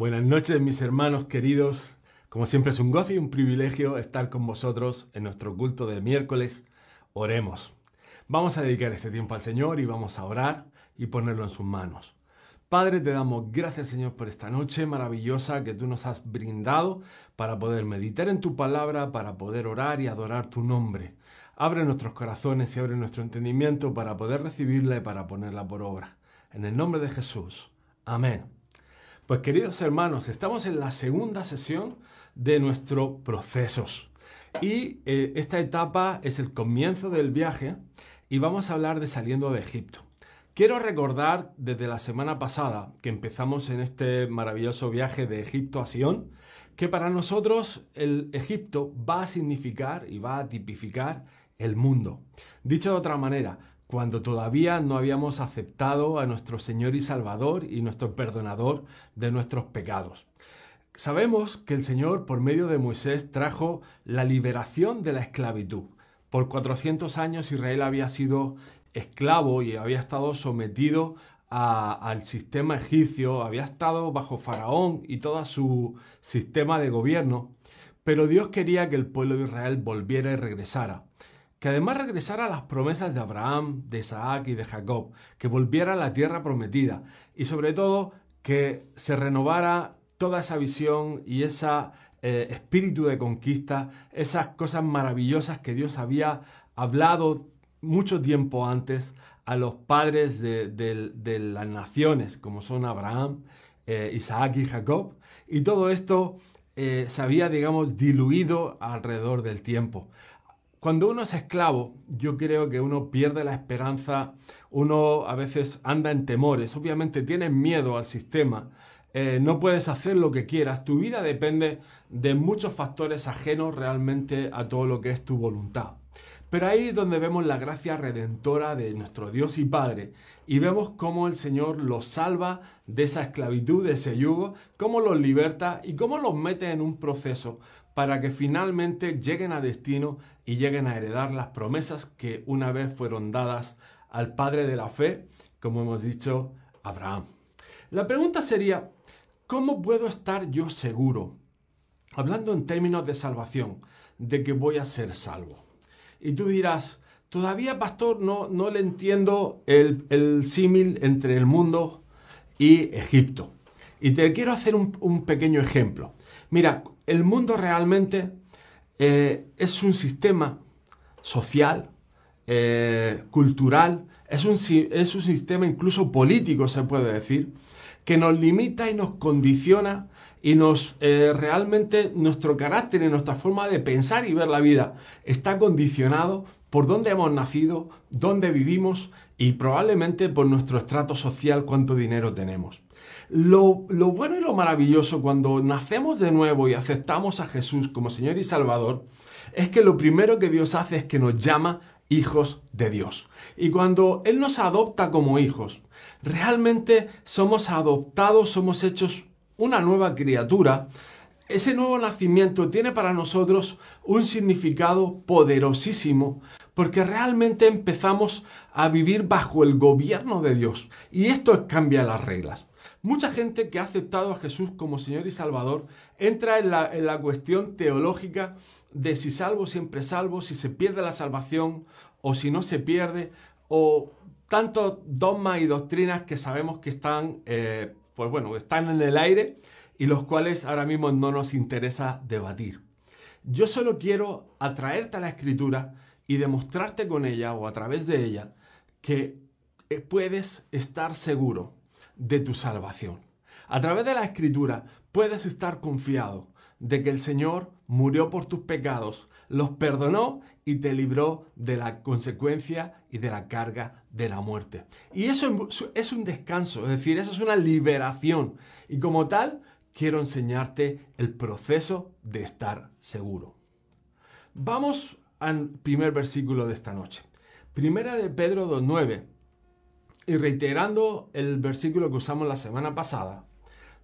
Buenas noches mis hermanos queridos. Como siempre es un gozo y un privilegio estar con vosotros en nuestro culto del miércoles. Oremos. Vamos a dedicar este tiempo al Señor y vamos a orar y ponerlo en sus manos. Padre, te damos gracias Señor por esta noche maravillosa que tú nos has brindado para poder meditar en tu palabra, para poder orar y adorar tu nombre. Abre nuestros corazones y abre nuestro entendimiento para poder recibirla y para ponerla por obra. En el nombre de Jesús. Amén. Pues queridos hermanos, estamos en la segunda sesión de nuestro procesos. Y eh, esta etapa es el comienzo del viaje y vamos a hablar de saliendo de Egipto. Quiero recordar desde la semana pasada que empezamos en este maravilloso viaje de Egipto a Sion, que para nosotros el Egipto va a significar y va a tipificar el mundo. Dicho de otra manera, cuando todavía no habíamos aceptado a nuestro Señor y Salvador y nuestro perdonador de nuestros pecados. Sabemos que el Señor por medio de Moisés trajo la liberación de la esclavitud. Por 400 años Israel había sido esclavo y había estado sometido al sistema egipcio, había estado bajo Faraón y todo su sistema de gobierno, pero Dios quería que el pueblo de Israel volviera y regresara que además regresara a las promesas de Abraham, de Isaac y de Jacob, que volviera a la tierra prometida y sobre todo que se renovara toda esa visión y ese eh, espíritu de conquista, esas cosas maravillosas que Dios había hablado mucho tiempo antes a los padres de, las naciones, como son Abraham, eh, Isaac y Jacob, y todo esto eh, se había, digamos, diluido alrededor del tiempo. Cuando uno es esclavo, yo creo que uno pierde la esperanza, uno a veces anda en temores, obviamente tienes miedo al sistema, eh, no puedes hacer lo que quieras, tu vida depende de muchos factores ajenos realmente a todo lo que es tu voluntad. Pero ahí es donde vemos la gracia redentora de nuestro Dios y Padre y vemos cómo el Señor los salva de esa esclavitud, de ese yugo, cómo los liberta y cómo los mete en un proceso para que finalmente lleguen a destino y lleguen a heredar las promesas que una vez fueron dadas al Padre de la fe, como hemos dicho, Abraham. La pregunta sería, ¿cómo puedo estar yo seguro, hablando en términos de salvación, de que voy a ser salvo? Y tú dirás, todavía, pastor, no, no le entiendo el, símil entre el mundo y Egipto. Y te quiero hacer un pequeño ejemplo. Mira, el mundo realmente eh, es un sistema social, eh, cultural, es un, es un sistema incluso político, se puede decir, que nos limita y nos condiciona y nos eh, realmente nuestro carácter y nuestra forma de pensar y ver la vida está condicionado por dónde hemos nacido, dónde vivimos y probablemente por nuestro estrato social, cuánto dinero tenemos. Lo, bueno y lo maravilloso cuando nacemos de nuevo y aceptamos a Jesús como Señor y Salvador es que lo primero que Dios hace es que nos llama hijos de Dios. Y cuando Él nos adopta como hijos, realmente somos adoptados, somos hechos una nueva criatura. Ese nuevo nacimiento tiene para nosotros un significado poderosísimo porque realmente empezamos a vivir bajo el gobierno de Dios y esto cambia las reglas. Mucha gente que ha aceptado a Jesús como Señor y Salvador entra en la, cuestión teológica de si salvo, siempre salvo, si se pierde la salvación o si no se pierde, o tantos dogmas y doctrinas que sabemos que están, eh, pues bueno, están en el aire y los cuales ahora mismo no nos interesa debatir. Yo solo quiero atraerte a la escritura y demostrarte con ella o a través de ella que eh, puedes estar seguro de tu salvación. A través de la escritura puedes estar confiado de que el Señor murió por tus pecados, los perdonó y te libró de la consecuencia y de la carga de la muerte. Y eso es un descanso, es decir, eso es una liberación. Y como tal, quiero enseñarte el proceso de estar seguro. Vamos al primer versículo de esta noche. Primera de Pedro 2.9 y reiterando el versículo que usamos la semana pasada,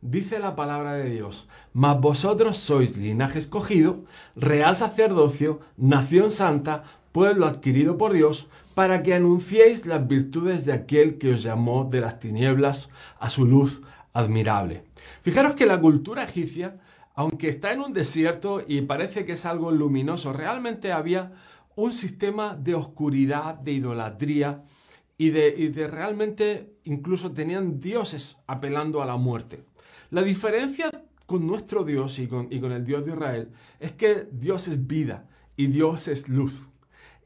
dice la palabra de Dios, mas vosotros sois linaje escogido, real sacerdocio, nación santa, pueblo adquirido por Dios, para que anunciéis las virtudes de aquel que os llamó de las tinieblas a su luz admirable. Fijaros que la cultura egipcia, aunque está en un desierto y parece que es algo luminoso, realmente había un sistema de oscuridad, de idolatría y de, de realmente incluso tenían dioses apelando a la muerte. La diferencia con nuestro Dios y con, y con el Dios de Israel es que Dios es vida y Dios es luz.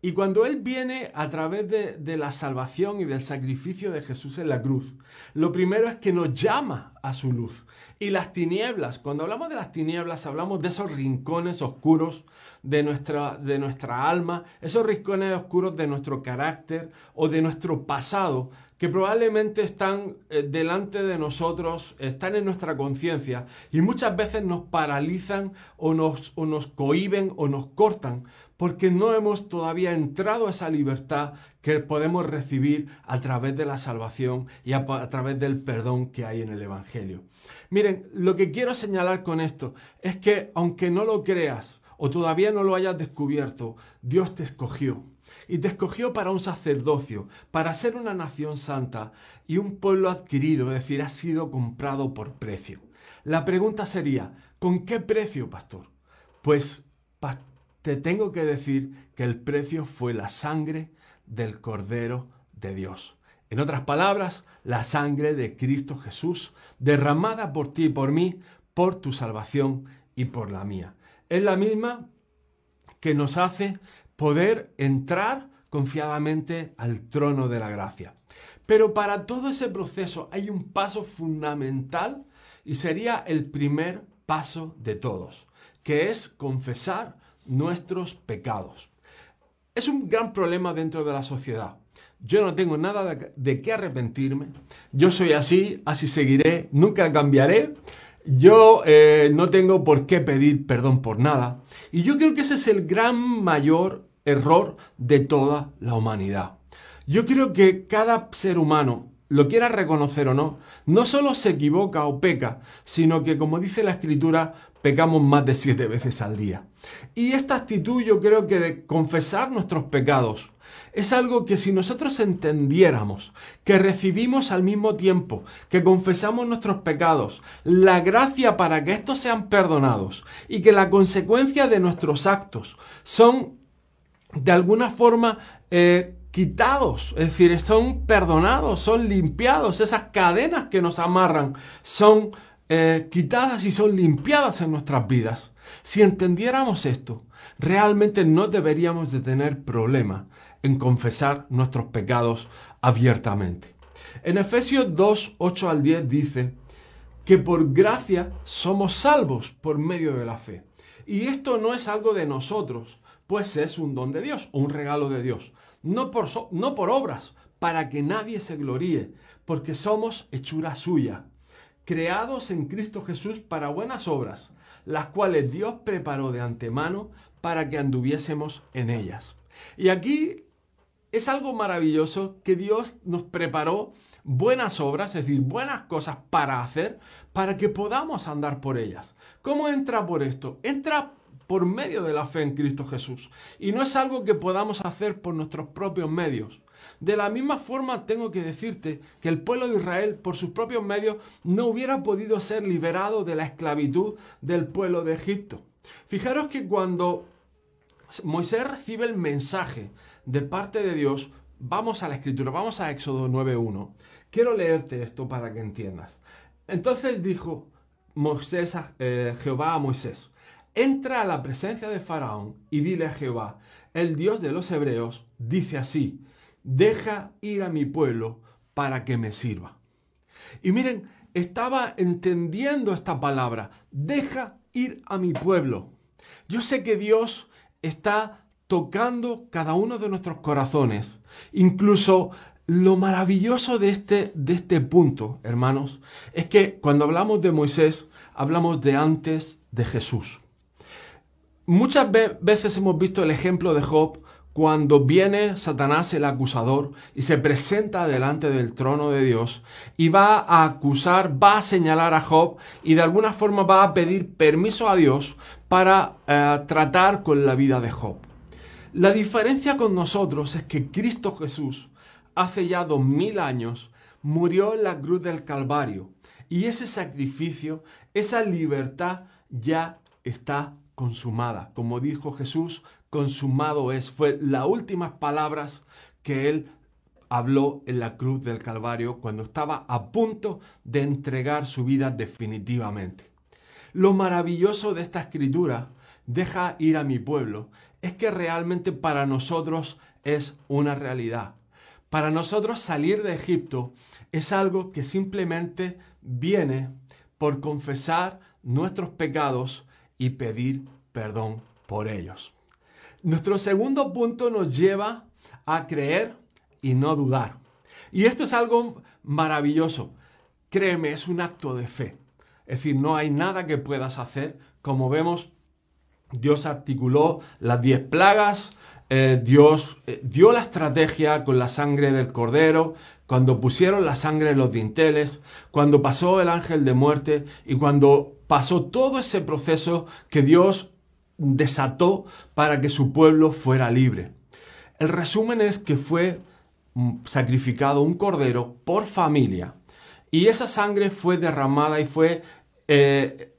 Y cuando Él viene a través de, la salvación y del sacrificio de Jesús en la cruz, lo primero es que nos llama a su luz. Y las tinieblas, cuando hablamos de las tinieblas, hablamos de esos rincones oscuros de nuestra, de nuestra alma, esos rincones oscuros de nuestro carácter o de nuestro pasado, que probablemente están eh, delante de nosotros, están en nuestra conciencia y muchas veces nos paralizan o nos, o nos cohiben o nos cortan porque no hemos todavía entrado a esa libertad que podemos recibir a través de la salvación y a, través del perdón que hay en el Evangelio. Miren, lo que quiero señalar con esto es que aunque no lo creas o todavía no lo hayas descubierto, Dios te escogió. Y te escogió para un sacerdocio, para ser una nación santa y un pueblo adquirido, es decir, ha sido comprado por precio. La pregunta sería, ¿con qué precio, pastor? Pues, te tengo que decir que el precio fue la sangre del Cordero de Dios. En otras palabras, la sangre de Cristo Jesús, derramada por ti y por mí, por tu salvación y por la mía. Es la misma que nos hace poder entrar confiadamente al trono de la gracia. Pero para todo ese proceso hay un paso fundamental y sería el primer paso de todos, que es confesar nuestros pecados. Es un gran problema dentro de la sociedad. Yo no tengo nada de, qué arrepentirme. Yo soy así, así seguiré, nunca cambiaré. Yo eh, no tengo por qué pedir perdón por nada. Y yo creo que ese es el gran mayor error de toda la humanidad. Yo creo que cada ser humano, lo quiera reconocer o no, no solo se equivoca o peca, sino que, como dice la escritura, pecamos más de siete veces al día. Y esta actitud yo creo que de confesar nuestros pecados es algo que si nosotros entendiéramos, que recibimos al mismo tiempo que confesamos nuestros pecados, la gracia para que estos sean perdonados y que la consecuencia de nuestros actos son de alguna forma eh, quitados, es decir, son perdonados, son limpiados, esas cadenas que nos amarran son eh, quitadas y son limpiadas en nuestras vidas. Si entendiéramos esto, realmente no deberíamos de tener problema en confesar nuestros pecados abiertamente. En Efesios 2, 8 al 10 dice que por gracia somos salvos por medio de la fe. Y esto no es algo de nosotros, pues es un don de Dios, un regalo de Dios. No por, no por obras, para que nadie se gloríe, porque somos hechura suya creados en Cristo Jesús para buenas obras, las cuales Dios preparó de antemano para que anduviésemos en ellas. Y aquí es algo maravilloso que Dios nos preparó buenas obras, es decir, buenas cosas para hacer, para que podamos andar por ellas. ¿Cómo entra por esto? Entra por medio de la fe en Cristo Jesús. Y no es algo que podamos hacer por nuestros propios medios. De la misma forma tengo que decirte que el pueblo de Israel por sus propios medios no hubiera podido ser liberado de la esclavitud del pueblo de Egipto. Fijaros que cuando Moisés recibe el mensaje de parte de Dios, vamos a la escritura, vamos a Éxodo 9.1. Quiero leerte esto para que entiendas. Entonces dijo Moisés eh, Jehová a Moisés, entra a la presencia de Faraón y dile a Jehová, el Dios de los hebreos, dice así, deja ir a mi pueblo para que me sirva. Y miren, estaba entendiendo esta palabra, deja ir a mi pueblo. Yo sé que Dios está tocando cada uno de nuestros corazones. Incluso lo maravilloso de este, de este punto, hermanos, es que cuando hablamos de Moisés, hablamos de antes de Jesús. Muchas veces hemos visto el ejemplo de Job cuando viene Satanás el acusador y se presenta delante del trono de Dios y va a acusar, va a señalar a Job y de alguna forma va a pedir permiso a Dios para eh, tratar con la vida de Job. La diferencia con nosotros es que Cristo Jesús hace ya dos mil años murió en la cruz del Calvario Y ese sacrificio, esa libertad ya está consumada. Como dijo Jesús, consumado es. Fue las últimas palabras que él habló en la cruz del Calvario cuando estaba a punto de entregar su vida definitivamente. Lo maravilloso de esta escritura, deja ir a mi pueblo, es que realmente para nosotros es una realidad. Para nosotros salir de Egipto es algo que simplemente viene por confesar nuestros pecados y pedir perdón por ellos. Nuestro segundo punto nos lleva a creer y no dudar. Y esto es algo maravilloso. Créeme, es un acto de fe. Es decir, no hay nada que puedas hacer. Como vemos, Dios articuló las diez plagas, eh, Dios eh, dio la estrategia con la sangre del cordero, cuando pusieron la sangre en los dinteles, cuando pasó el ángel de muerte y cuando pasó todo ese proceso que Dios desató para que su pueblo fuera libre. El resumen es que fue mm, sacrificado un cordero por familia y esa sangre fue derramada y fue eh,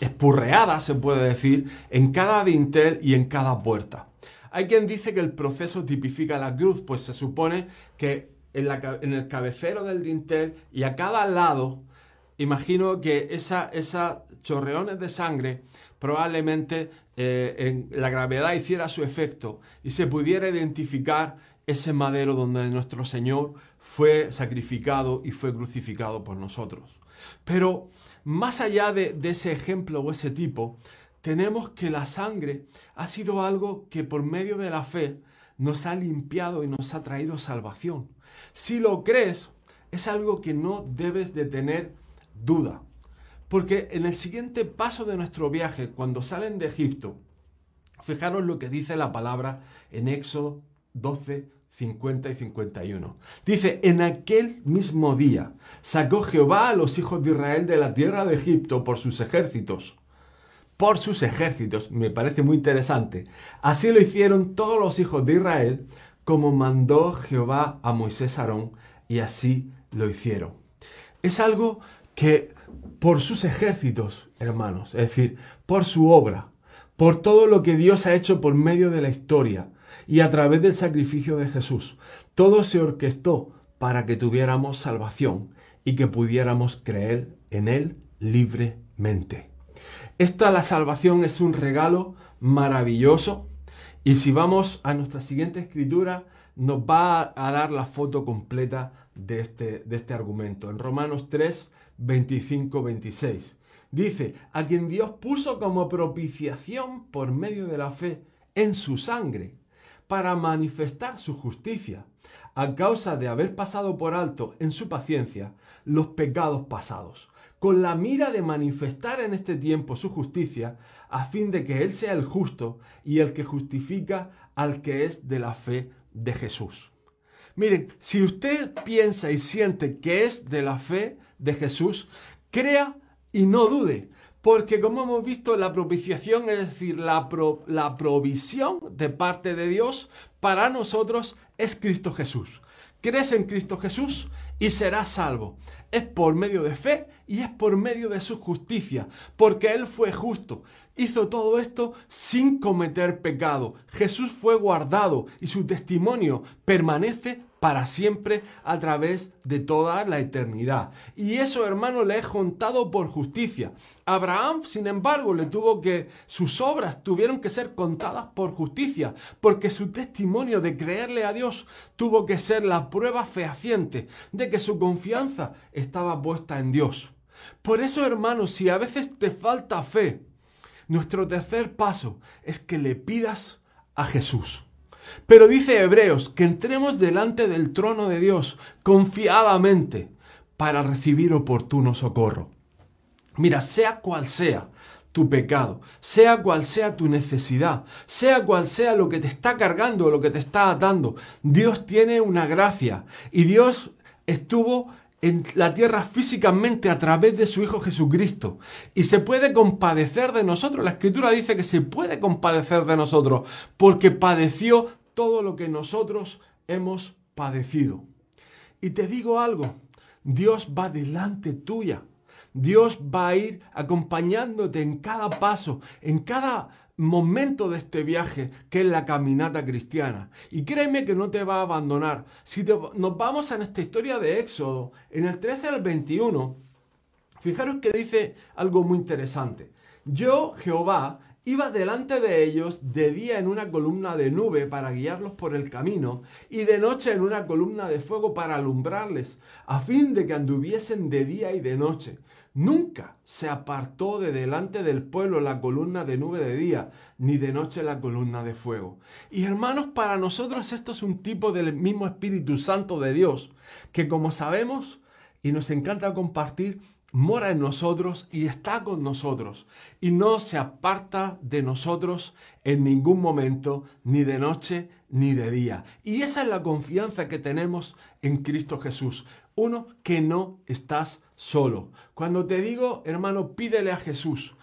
espurreada, se puede decir, en cada dintel y en cada puerta. Hay quien dice que el proceso tipifica la cruz, pues se supone que en, el cabecero del dintel y a cada lado, imagino que esa, esas chorreones de sangre probablemente eh, la gravedad hiciera su efecto y se pudiera identificar ese madero donde nuestro Señor fue sacrificado y fue crucificado por nosotros. Pero más allá de ese ejemplo o ese tipo, tenemos que la sangre ha sido algo que por medio de la fe nos ha limpiado y nos ha traído salvación. Si lo crees, es algo que no debes de tener duda. Porque en el siguiente paso de nuestro viaje, cuando salen de Egipto, fijaros lo que dice la palabra en Éxodo 12, 50 y 51. Dice, en aquel mismo día sacó Jehová a los hijos de Israel de la tierra de Egipto por sus ejércitos por sus ejércitos. Me parece muy interesante. Así lo hicieron todos los hijos de Israel, como mandó Jehová a Moisés Aarón, y así lo hicieron. Es algo que por sus ejércitos, hermanos, es decir, por su obra, por todo lo que Dios ha hecho por medio de la historia y a través del sacrificio de Jesús, todo se orquestó para que tuviéramos salvación y que pudiéramos creer en Él libremente. Esta, la salvación, es un regalo maravilloso. Y si vamos a nuestra siguiente escritura, nos va a dar la foto completa de este, de este argumento. En Romanos 3, 25, 26. Dice, a quien Dios puso como propiciación por medio de la fe en su sangre, para manifestar su justicia, a causa de haber pasado por alto en su paciencia los pecados pasados con la mira de manifestar en este tiempo su justicia, a fin de que Él sea el justo y el que justifica al que es de la fe de Jesús. Miren, si usted piensa y siente que es de la fe de Jesús, crea y no dude, porque como hemos visto, la propiciación, es decir, la, la provisión de parte de Dios para nosotros es Cristo Jesús. Crees en Cristo Jesús y serás salvo. Es por medio de fe y es por medio de su justicia, porque Él fue justo. Hizo todo esto sin cometer pecado. Jesús fue guardado y su testimonio permanece para siempre a través de toda la eternidad. Y eso, hermano, le es contado por justicia. Abraham, sin embargo, le tuvo que, sus obras tuvieron que ser contadas por justicia, porque su testimonio de creerle a Dios tuvo que ser la prueba fehaciente de que su confianza estaba puesta en Dios. Por eso, hermano, si a veces te falta fe, nuestro tercer paso es que le pidas a Jesús. Pero dice Hebreos que entremos delante del trono de Dios confiadamente para recibir oportuno socorro. Mira, sea cual sea tu pecado, sea cual sea tu necesidad, sea cual sea lo que te está cargando, lo que te está atando, Dios tiene una gracia y Dios estuvo en la tierra físicamente a través de su Hijo Jesucristo. Y se puede compadecer de nosotros. La Escritura dice que se puede compadecer de nosotros porque padeció todo lo que nosotros hemos padecido. Y te digo algo, Dios va delante tuya. Dios va a ir acompañándote en cada paso, en cada momento de este viaje que es la caminata cristiana. Y créeme que no te va a abandonar. Si nos vamos a esta historia de Éxodo, en el 13 al 21, fijaros que dice algo muy interesante. Yo, Jehová, iba delante de ellos de día en una columna de nube para guiarlos por el camino y de noche en una columna de fuego para alumbrarles, a fin de que anduviesen de día y de noche. Nunca se apartó de delante del pueblo la columna de nube de día, ni de noche la columna de fuego. Y hermanos, para nosotros esto es un tipo del mismo Espíritu Santo de Dios, que como sabemos y nos encanta compartir, mora en nosotros y está con nosotros y no se aparta de nosotros en ningún momento, ni de noche ni de día. Y esa es la confianza que tenemos en Cristo Jesús. Uno, que no estás solo. Cuando te digo, hermano, pídele a Jesús,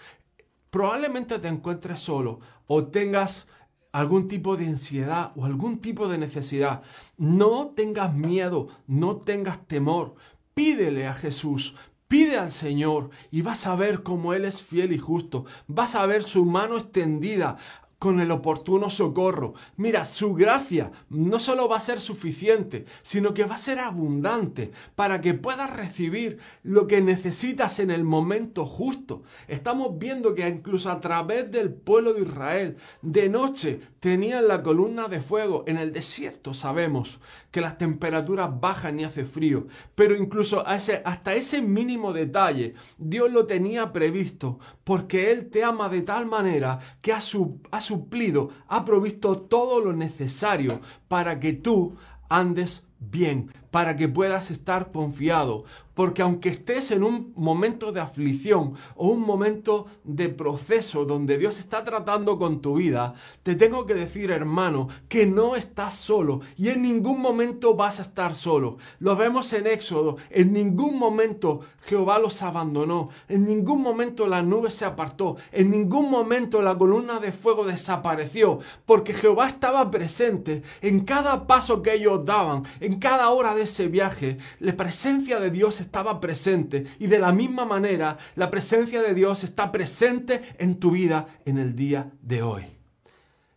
probablemente te encuentres solo o tengas algún tipo de ansiedad o algún tipo de necesidad. No tengas miedo, no tengas temor. Pídele a Jesús, Pide al Señor y vas a ver cómo Él es fiel y justo. Vas a ver su mano extendida con el oportuno socorro. Mira, su gracia no solo va a ser suficiente, sino que va a ser abundante para que puedas recibir lo que necesitas en el momento justo. Estamos viendo que incluso a través del pueblo de Israel, de noche tenían la columna de fuego. En el desierto sabemos que las temperaturas bajan y hace frío, pero incluso hasta ese mínimo detalle Dios lo tenía previsto porque Él te ama de tal manera que a su, a su suplido, ha provisto todo lo necesario para que tú andes bien, para que puedas estar confiado, porque aunque estés en un momento de aflicción o un momento de proceso donde Dios está tratando con tu vida, te tengo que decir, hermano, que no estás solo y en ningún momento vas a estar solo. Lo vemos en Éxodo, en ningún momento Jehová los abandonó, en ningún momento la nube se apartó, en ningún momento la columna de fuego desapareció, porque Jehová estaba presente en cada paso que ellos daban, en cada hora de ese viaje. La presencia de Dios estaba presente y de la misma manera la presencia de Dios está presente en tu vida en el día de hoy.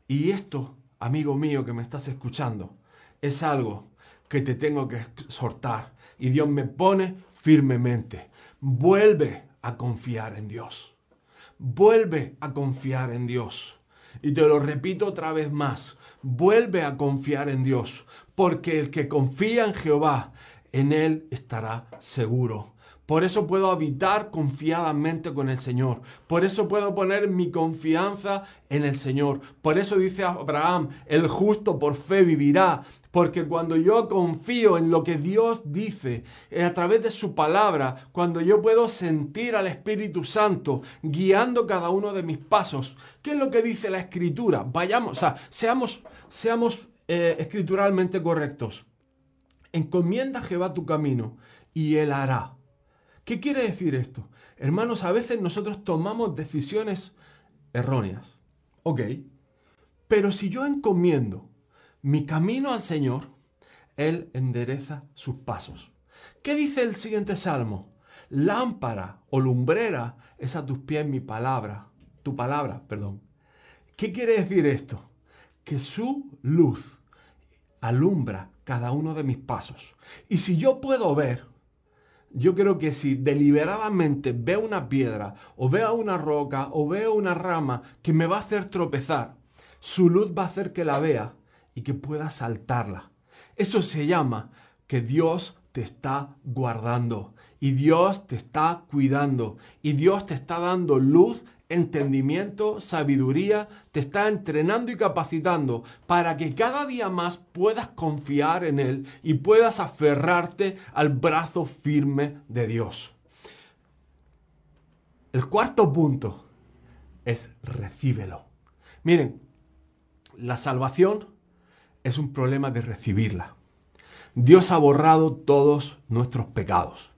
Y esto, amigo mío que me estás escuchando, es algo que te tengo que exhortar y Dios me pone firmemente. Vuelve a confiar en Dios. Vuelve a confiar en Dios. Y te lo repito otra vez más, vuelve a confiar en Dios, porque el que confía en Jehová en Él estará seguro. Por eso puedo habitar confiadamente con el Señor. Por eso puedo poner mi confianza en el Señor. Por eso dice Abraham, el justo por fe vivirá. Porque cuando yo confío en lo que Dios dice eh, a través de su palabra, cuando yo puedo sentir al Espíritu Santo guiando cada uno de mis pasos, ¿qué es lo que dice la Escritura? Vayamos, o sea, seamos, seamos eh, escrituralmente correctos. Encomienda a Jehová tu camino y él hará. ¿Qué quiere decir esto? Hermanos, a veces nosotros tomamos decisiones erróneas. Ok. Pero si yo encomiendo mi camino al Señor, Él endereza sus pasos. ¿Qué dice el siguiente salmo? Lámpara o lumbrera es a tus pies mi palabra, tu palabra, perdón. ¿Qué quiere decir esto? Que su luz alumbra cada uno de mis pasos. Y si yo puedo ver, yo creo que si deliberadamente veo una piedra o veo una roca o veo una rama que me va a hacer tropezar, su luz va a hacer que la vea y que pueda saltarla. Eso se llama que Dios te está guardando y Dios te está cuidando y Dios te está dando luz entendimiento, sabiduría, te está entrenando y capacitando para que cada día más puedas confiar en Él y puedas aferrarte al brazo firme de Dios. El cuarto punto es recíbelo. Miren, la salvación es un problema de recibirla. Dios ha borrado todos nuestros pecados.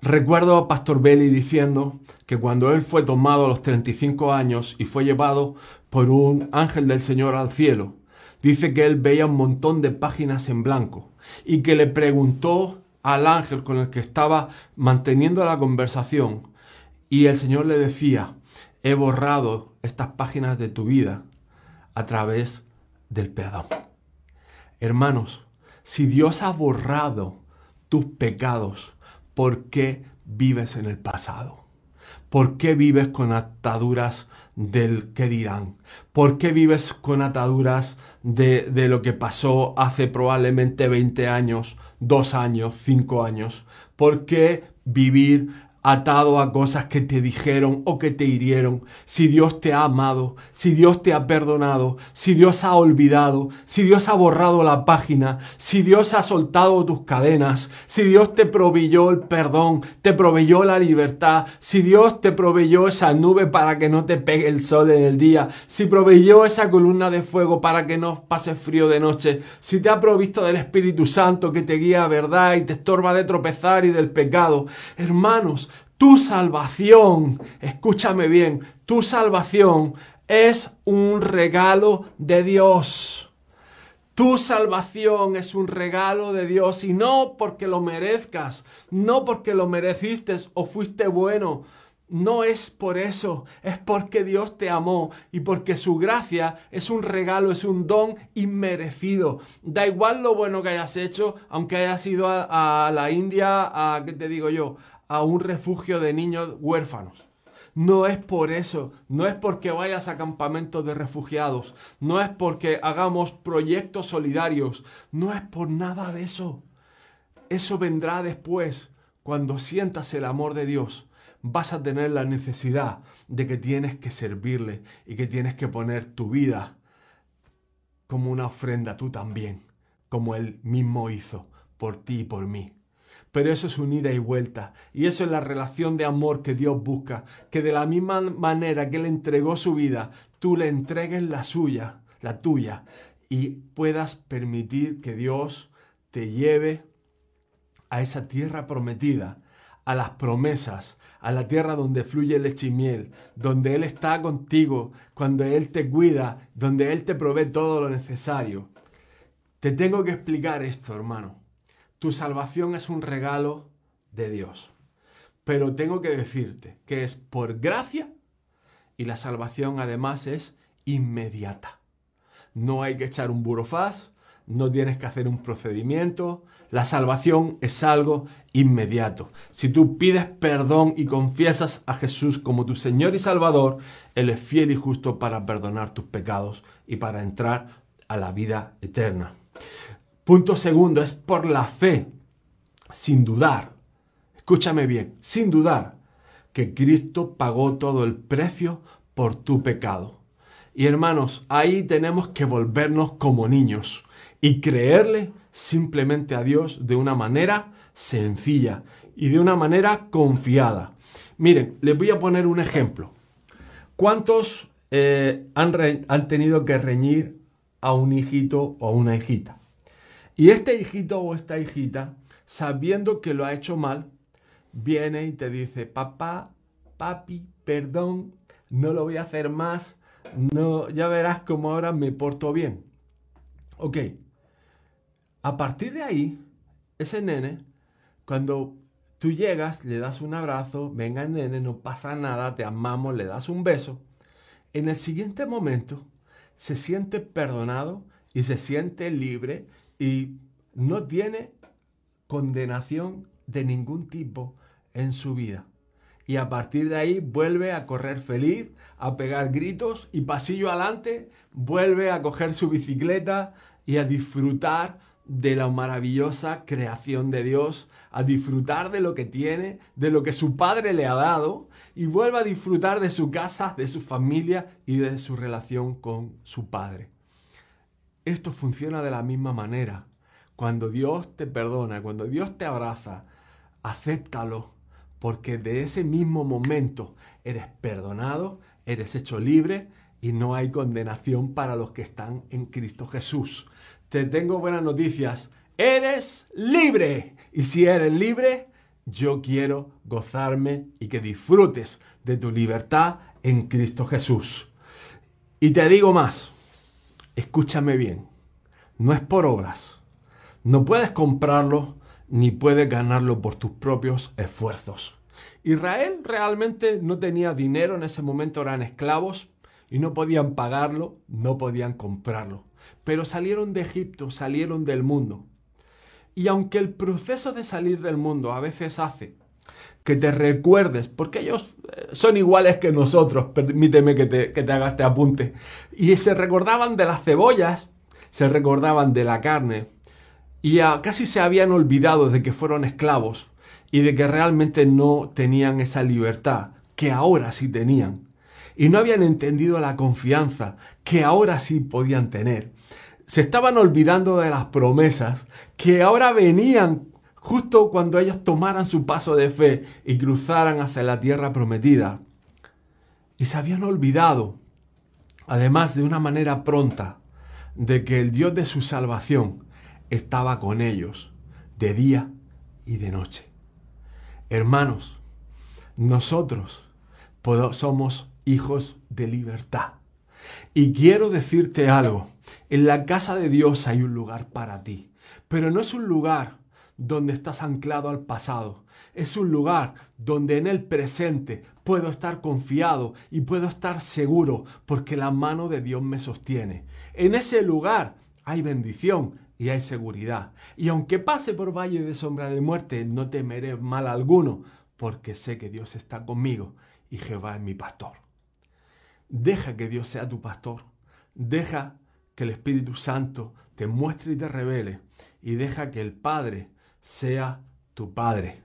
Recuerdo a Pastor Belli diciendo que cuando él fue tomado a los 35 años y fue llevado por un ángel del Señor al cielo, dice que él veía un montón de páginas en blanco y que le preguntó al ángel con el que estaba manteniendo la conversación y el Señor le decía, he borrado estas páginas de tu vida a través del perdón. Hermanos, si Dios ha borrado tus pecados, ¿por qué vives en el pasado? ¿Por qué vives con ataduras del que dirán? ¿Por qué vives con ataduras de, de, lo que pasó hace probablemente 20 años, 2 años, 5 años? ¿Por qué vivir atado a cosas que te dijeron o que te hirieron, si Dios te ha amado, si Dios te ha perdonado, si Dios ha olvidado, si Dios ha borrado la página, si Dios ha soltado tus cadenas, si Dios te proveyó el perdón, te proveyó la libertad, si Dios te proveyó esa nube para que no te pegue el sol en el día, si proveyó esa columna de fuego para que no pase frío de noche, si te ha provisto del Espíritu Santo que te guía a verdad y te estorba de tropezar y del pecado. Hermanos, tu salvación, escúchame bien, tu salvación es un regalo de Dios. Tu salvación es un regalo de Dios y no porque lo merezcas, no porque lo mereciste o fuiste bueno. No es por eso, es porque Dios te amó y porque su gracia es un regalo, es un don inmerecido. Da igual lo bueno que hayas hecho, aunque hayas ido a, la India, a, ¿qué te digo yo? A un refugio de niños huérfanos. No es por eso, no es porque vayas a campamentos de refugiados, no es porque hagamos proyectos solidarios, no es por nada de eso. Eso vendrá después, cuando sientas el amor de Dios. Vas a tener la necesidad de que tienes que servirle y que tienes que poner tu vida como una ofrenda tú también, como Él mismo hizo por ti y por mí. Pero eso es un ida y vuelta. Y eso es la relación de amor que Dios busca. Que de la misma manera que Él entregó su vida, tú le entregues la suya, la tuya. Y puedas permitir que Dios te lleve a esa tierra prometida, a las promesas, a la tierra donde fluye leche y donde Él está contigo, cuando Él te cuida, donde Él te provee todo lo necesario. Te tengo que explicar esto, hermano. Tu salvación es un regalo de Dios. Pero tengo que decirte que es por gracia y la salvación además es inmediata. No hay que echar un burofaz, no tienes que hacer un procedimiento. La salvación es algo inmediato. Si tú pides perdón y confiesas a Jesús como tu Señor y Salvador, Él es fiel y justo para perdonar tus pecados y para entrar a la vida eterna. Punto segundo, es por la fe, sin dudar. Escúchame bien, sin dudar que Cristo pagó todo el precio por tu pecado. Y hermanos, ahí tenemos que volvernos como niños y creerle simplemente a Dios de una manera sencilla y de una manera confiada. Miren, les voy a poner un ejemplo. ¿Cuántos eh, han, han tenido que reñir a un hijito o a una hijita? Y este hijito o esta hijita, sabiendo que lo ha hecho mal, viene y te dice, papá, papi, perdón, no lo voy a hacer más, no, ya verás cómo ahora me porto bien. Ok, a partir de ahí, ese nene, cuando tú llegas, le das un abrazo, venga nene, no pasa nada, te amamos, le das un beso, en el siguiente momento se siente perdonado y se siente libre y no tiene condenación de ningún tipo en su vida. Y a partir de ahí vuelve a correr feliz, a pegar gritos y pasillo adelante, vuelve a coger su bicicleta y a disfrutar de la maravillosa creación de Dios, a disfrutar de lo que tiene, de lo que su padre le ha dado, y vuelve a disfrutar de su casa, de su familia y de su relación con su padre. Esto funciona de la misma manera. Cuando Dios te perdona, cuando Dios te abraza, acéptalo, porque de ese mismo momento eres perdonado, eres hecho libre y no hay condenación para los que están en Cristo Jesús. Te tengo buenas noticias, eres libre. Y si eres libre, yo quiero gozarme y que disfrutes de tu libertad en Cristo Jesús. Y te digo más, escúchame bien, no es por obras. No puedes comprarlo ni puedes ganarlo por tus propios esfuerzos. Israel realmente no tenía dinero en ese momento, eran esclavos y no podían pagarlo, no podían comprarlo. Pero salieron de Egipto, salieron del mundo. Y aunque el proceso de salir del mundo a veces hace que te recuerdes, porque ellos eh, son iguales que nosotros, permíteme que te, que te este apunte, y se recordaban de las cebollas, se recordaban de la carne, y casi se habían olvidado de que fueron esclavos y de que realmente no tenían esa libertad que ahora sí tenían. Y no habían entendido la confianza que ahora sí podían tener. Se estaban olvidando de las promesas que ahora venían justo cuando ellos tomaran su paso de fe y cruzaran hacia la tierra prometida. Y se habían olvidado, además de una manera pronta, de que el Dios de su salvación estaba con ellos de día y de noche. Hermanos, nosotros somos hijos de libertad. Y quiero decirte algo, en la casa de Dios hay un lugar para ti, pero no es un lugar donde estás anclado al pasado, es un lugar donde en el presente puedo estar confiado y puedo estar seguro porque la mano de Dios me sostiene. En ese lugar hay bendición, y hay seguridad. Y aunque pase por valle de sombra de muerte, no temeré mal alguno, porque sé que Dios está conmigo y Jehová es mi pastor. Deja que Dios sea tu pastor. Deja que el Espíritu Santo te muestre y te revele. Y deja que el Padre sea tu Padre.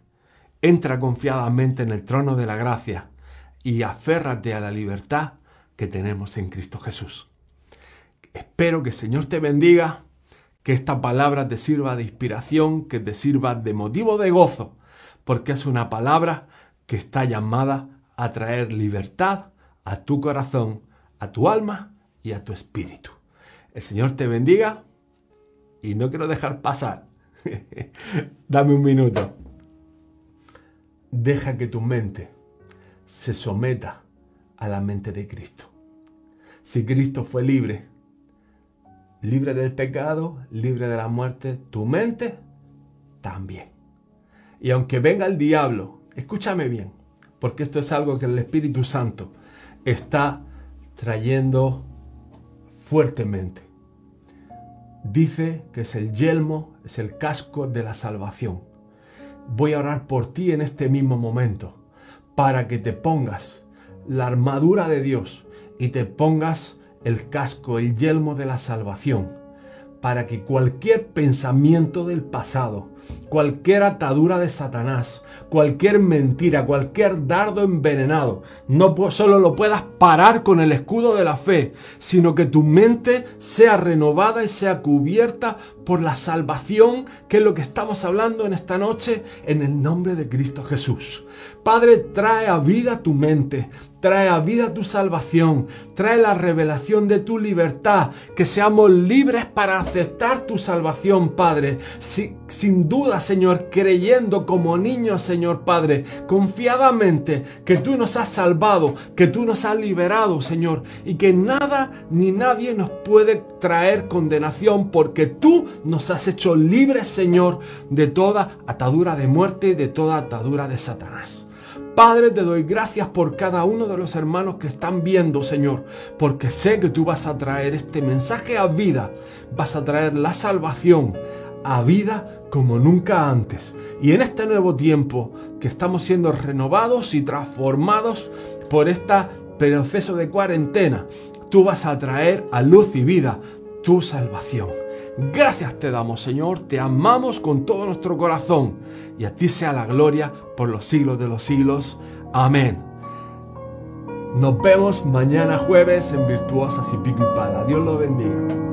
Entra confiadamente en el trono de la gracia y aférrate a la libertad que tenemos en Cristo Jesús. Espero que el Señor te bendiga que esta palabra te sirva de inspiración, que te sirva de motivo de gozo, porque es una palabra que está llamada a traer libertad a tu corazón, a tu alma y a tu espíritu. El Señor te bendiga y no quiero dejar pasar. Dame un minuto. Deja que tu mente se someta a la mente de Cristo. Si Cristo fue libre, libre del pecado, libre de la muerte, tu mente también. Y aunque venga el diablo, escúchame bien, porque esto es algo que el Espíritu Santo está trayendo fuertemente. Dice que es el yelmo, es el casco de la salvación. Voy a orar por ti en este mismo momento, para que te pongas la armadura de Dios y te pongas el casco, el yelmo de la salvación, para que cualquier pensamiento del pasado, cualquier atadura de Satanás, cualquier mentira, cualquier dardo envenenado, no solo lo puedas parar con el escudo de la fe, sino que tu mente sea renovada y sea cubierta por la salvación, que es lo que estamos hablando en esta noche, en el nombre de Cristo Jesús. Padre, trae a vida tu mente, trae a vida tu salvación, trae la revelación de tu libertad, que seamos libres para aceptar tu salvación, Padre. sin duda, Señor, creyendo como niños, Señor Padre, confiadamente que tú nos has salvado, que tú nos has liberado, Señor, y que nada ni nadie nos puede traer condenación porque tú nos has hecho libres, Señor, de toda atadura de muerte y de toda atadura de Satanás. Padre, te doy gracias por cada uno de los hermanos que están viendo, Señor, porque sé que tú vas a traer este mensaje a vida, vas a traer la salvación a vida como nunca antes. Y en este nuevo tiempo que estamos siendo renovados y transformados por este proceso de cuarentena, tú vas a traer a luz y vida tu salvación. Gracias te damos, Señor, te amamos con todo nuestro corazón y a ti sea la gloria por los siglos de los siglos. Amén. Nos vemos mañana jueves en Virtuosas y Pico y Pala. Dios lo bendiga.